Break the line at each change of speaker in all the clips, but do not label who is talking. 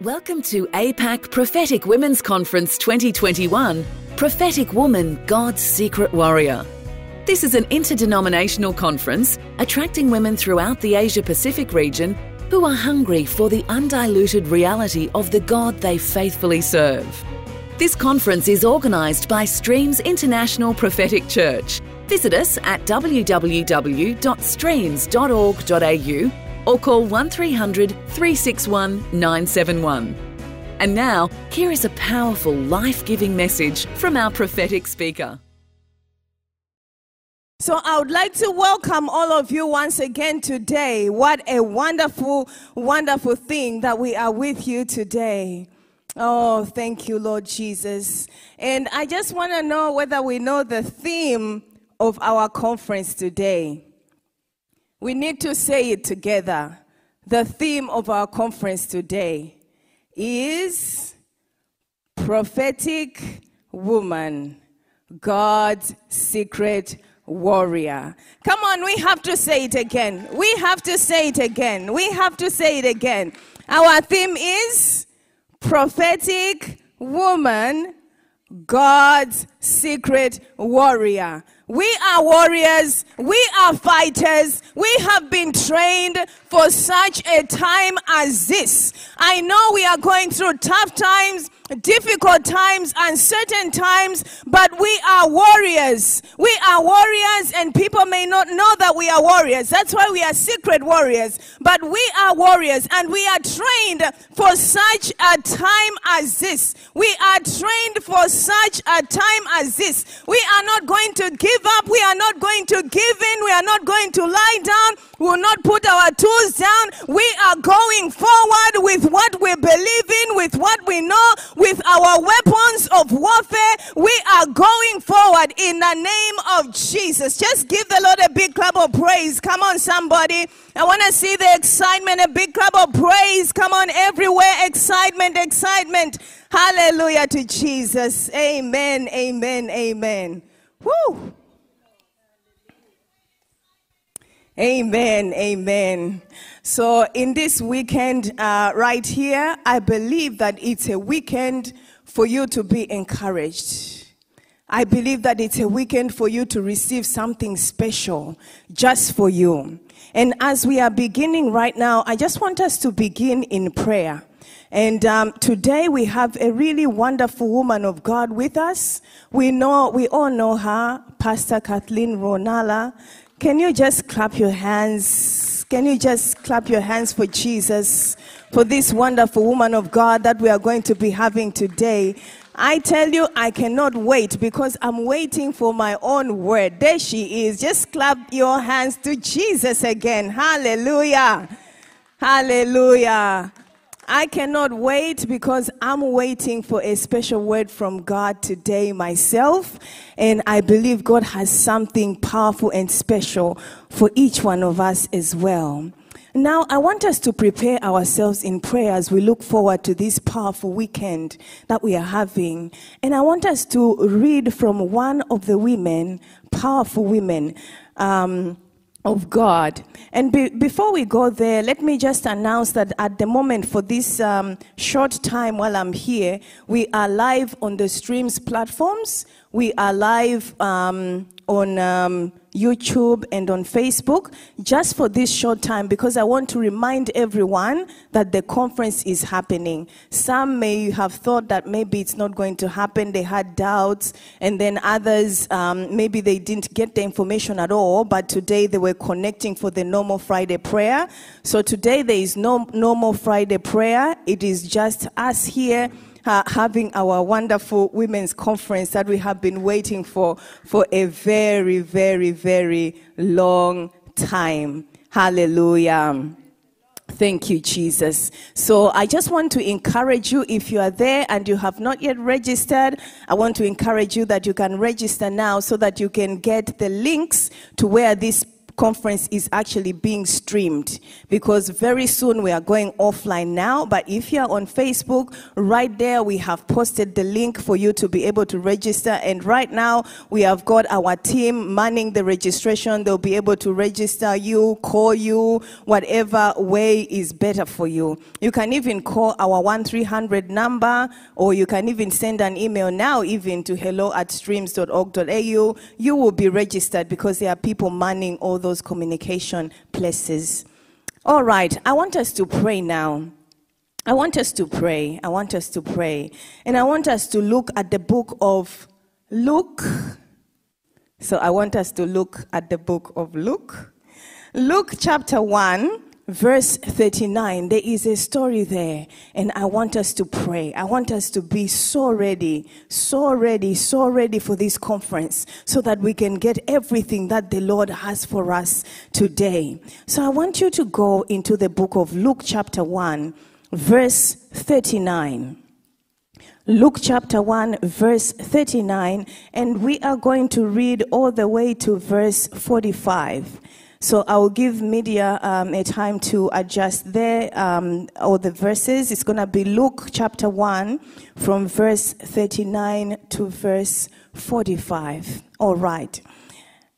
Welcome to APAC Prophetic Women's Conference 2021 Prophetic Woman, God's Secret Warrior. This is an interdenominational conference attracting women throughout the Asia Pacific region who are hungry for the undiluted reality of the God they faithfully serve. This conference is organised by Streams International Prophetic Church. Visit us at www.streams.org.au or call 1300 361 971. And now, here is a powerful, life giving message from our prophetic speaker.
So, I would like to welcome all of you once again today. What a wonderful, wonderful thing that we are with you today. Oh, thank you, Lord Jesus. And I just want to know whether we know the theme of our conference today. We need to say it together. The theme of our conference today is prophetic woman, God's secret warrior. Come on, we have to say it again. We have to say it again. We have to say it again. Our theme is prophetic woman, God's secret warrior. We are warriors. We are fighters. We have been trained for such a time as this. I know we are going through tough times difficult times, uncertain times, but we are warriors. We are warriors, and people may not know that we are warriors. That's why we are secret warriors. But we are warriors, and we are trained for such a time as this. We are trained for such a time as this. We are not going to give up. We are not going to give in. We are not going to lie down. We will not put our tools down. We are going forward with what we believe in, with what we know with our weapons of warfare. We are going forward in the name of Jesus. Just give the Lord a big clap of praise. Come on, somebody. I want to see the excitement, a big clap of praise. Come on, everywhere. Excitement, excitement. Hallelujah to Jesus. Amen, amen, amen. Woo. Amen, amen. So, in this weekend uh, right here, I believe that it's a weekend for you to be encouraged. I believe that it's a weekend for you to receive something special just for you. And as we are beginning right now, I just want us to begin in prayer. And um, today we have a really wonderful woman of God with us. We know, we all know her, Pastor Kathleen Ronala. Can you just clap your hands? Can you just clap your hands for Jesus, for this wonderful woman of God that we are going to be having today? I tell you, I cannot wait because I'm waiting for my own word. There she is. Just clap your hands to Jesus again. Hallelujah. Hallelujah. I cannot wait because I'm waiting for a special word from God today myself. And I believe God has something powerful and special for each one of us as well. Now, I want us to prepare ourselves in prayer as we look forward to this powerful weekend that we are having. And I want us to read from one of the women, powerful women. Um, of God. And be, before we go there, let me just announce that at the moment, for this um, short time while I'm here, we are live on the streams platforms. We are live um, on um, YouTube and on Facebook just for this short time because I want to remind everyone that the conference is happening. Some may have thought that maybe it's not going to happen, they had doubts, and then others, um, maybe they didn't get the information at all, but today they were connecting for the normal Friday prayer. So today there is no normal Friday prayer, it is just us here uh, having our wonderful women's conference that we have been waiting for for a very, very, very long time. Hallelujah. Thank you, Jesus. So I just want to encourage you if you are there and you have not yet registered, I want to encourage you that you can register now so that you can get the links to where this conference is actually being streamed because very soon we are going offline now. But if you're on Facebook, right there we have posted the link for you to be able to register. And right now we have got our team manning the registration. They'll be able to register you, call you, whatever way is better for you. You can even call our 1300 number or you can even send an email now even to hello at streams.org.au. You will be registered because there are people manning all those communication places. All right, I want us to pray now. I want us to pray. I want us to pray. And I want us to look at the book of Luke. So I want us to look at the book of Luke. Luke chapter 1, verse 39, there is a story there, and I want us to pray. I want us to be so ready, so ready, so ready for this conference so that we can get everything that the Lord has for us today. So I want you to go into the book of Luke, chapter 1, verse 39. Luke chapter 1, verse 39, and we are going to read all the way to verse 45. So I will give media um, a time to adjust there um, all the verses. It's going to be Luke chapter 1 from verse 39 to verse 45. All right.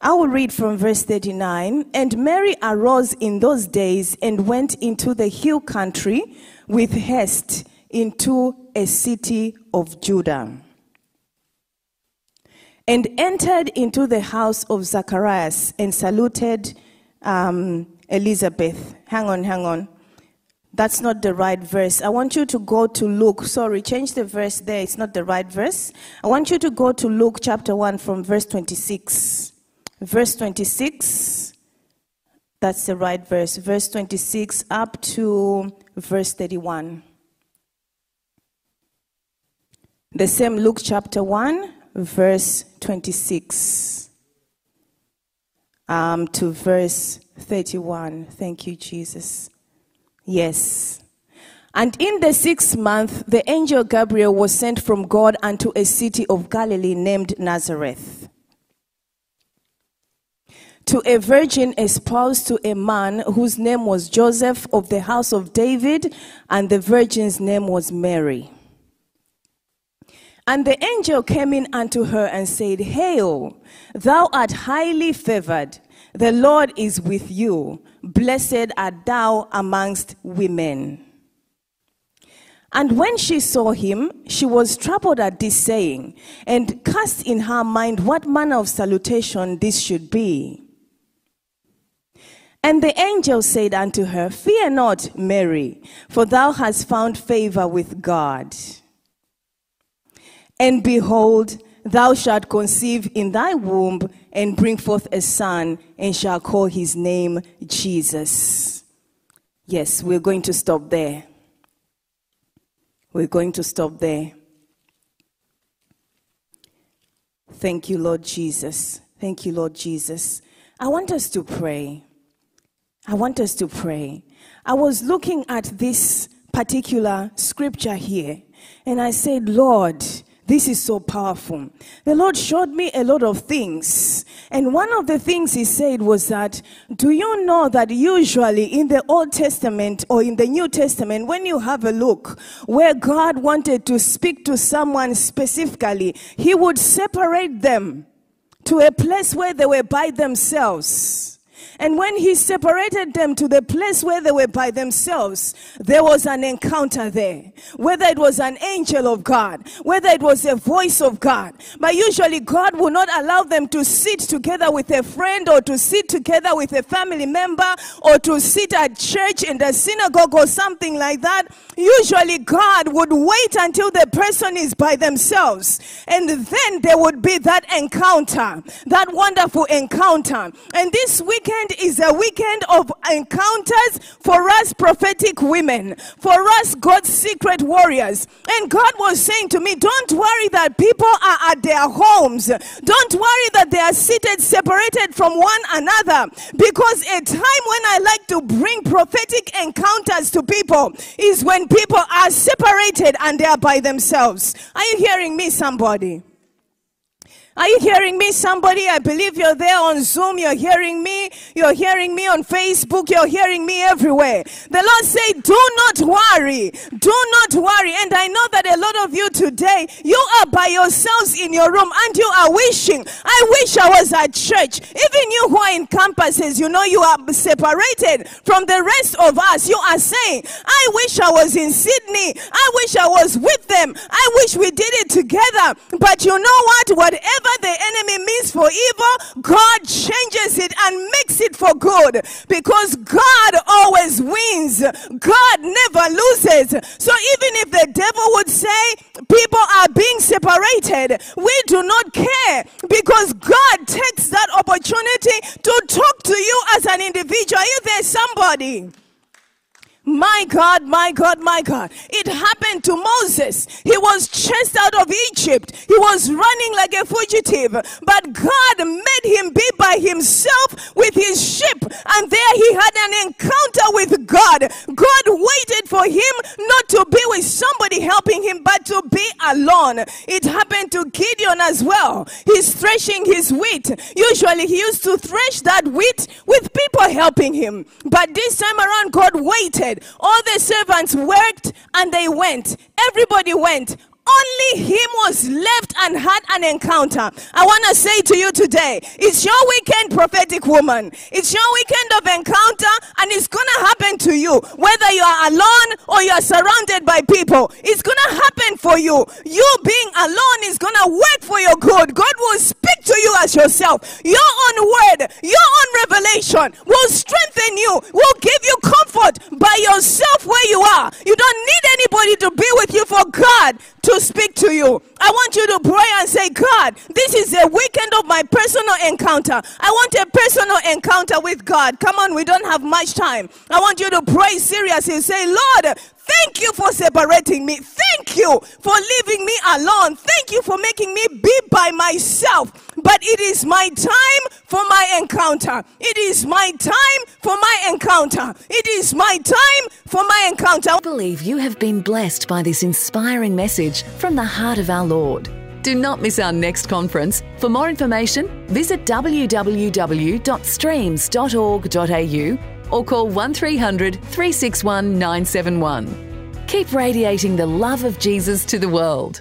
I will read from verse 39. And Mary arose in those days and went into the hill country with haste into a city of Judah and entered into the house of Zacharias and saluted um, Elizabeth. Hang on, hang on. That's not the right verse. I want you to go to Luke. Sorry, change the verse there. It's not the right verse. I want you to go to Luke chapter 1 from verse 26. Verse 26. That's the right verse. Verse 26 up to verse 31. The same Luke chapter 1, verse 26 um, to verse 31. Thank you, Jesus. Yes. And in the sixth month, the angel Gabriel was sent from God unto a city of Galilee named Nazareth to a virgin espoused to a man whose name was Joseph of the house of David, and the virgin's name was Mary. And the angel came in unto her and said, Hail, thou art highly favored. The Lord is with you. Blessed art thou amongst women. And when she saw him, she was troubled at this saying, and cast in her mind what manner of salutation this should be. And the angel said unto her, Fear not, Mary, for thou hast found favor with God. And behold, thou shalt conceive in thy womb and bring forth a son, and shall call his name Jesus. Yes, we're going to stop there. We're going to stop there. Thank you, Lord Jesus. Thank you, Lord Jesus. I want us to pray. I want us to pray. I was looking at this particular scripture here, and I said, Lord, this is so powerful. The Lord showed me a lot of things. And one of the things He said was that, Do you know that usually in the Old Testament or in the New Testament, when you have a look where God wanted to speak to someone specifically, He would separate them to a place where they were by themselves. And when he separated them to the place where they were by themselves, there was an encounter there. Whether it was an angel of God, whether it was a voice of God. But usually God will not allow them to sit together with a friend or to sit together with a family member or to sit at church in the synagogue or something like that. Usually God would wait until the person is by themselves. And then there would be that encounter, that wonderful encounter. And this weekend, is a weekend of encounters for us prophetic women, for us God's secret warriors. And God was saying to me, Don't worry that people are at their homes. Don't worry that they are seated separated from one another. Because a time when I like to bring prophetic encounters to people is when people are separated and they are by themselves. Are you hearing me, somebody? Are you hearing me, somebody? I believe you're there on Zoom. You're hearing me. You're hearing me on Facebook. You're hearing me everywhere. The Lord said, Do not worry. Do not worry. And I know that a lot of you today, you are by yourselves in your room and you are wishing, I wish I was at church. Even you who are in campuses, you know you are separated from the rest of us. You are saying, I wish I was in Sydney. I wish I was with them. I wish we did it together. But you know what? Whatever the enemy means for evil, God changes it and makes it for good because God always wins. God never loses. So even if the devil would say people are being separated, we do not care because God takes that opportunity to talk to you as an individual. You there, somebody? My God, my God, my God. It happened to Moses. He was chased out of Egypt. He was running like a fugitive. But God made him be by himself with his ship. And there he had an encounter with God. God waited for him not to be with somebody helping him, but to be alone. It happened to Gideon as well. He's threshing his wheat. Usually he used to thresh that wheat with people helping him. But this time around, God waited said, All the servants worked and they went. Everybody went only him was left and had an encounter. I want to say to you today, it's your weekend, prophetic woman. It's your weekend of encounter, and it's going to happen to you. Whether you are alone or you are surrounded by people, it's going to happen for you. You being alone is going to work for your good. God will speak to you as yourself. Your own word, your own revelation will strengthen you, will give you comfort by yourself where you are. You don't need anybody to be with you for God to speak to you. I want you to pray and say, God, this is a weekend of my personal encounter. I want a personal encounter with God. Come on, we don't have much time. I want you to pray seriously. Say, Lord, Thank you for separating me. Thank you for leaving me alone. Thank you for making me be by myself. But it is my time for my encounter. It is my time for my encounter. It is my time for my encounter. I
believe you have been blessed by this inspiring message from the heart of our Lord. Do not miss our next conference. For more information, visit www.streams.org.au or call 1300 361 971. Keep radiating the love of Jesus to the world.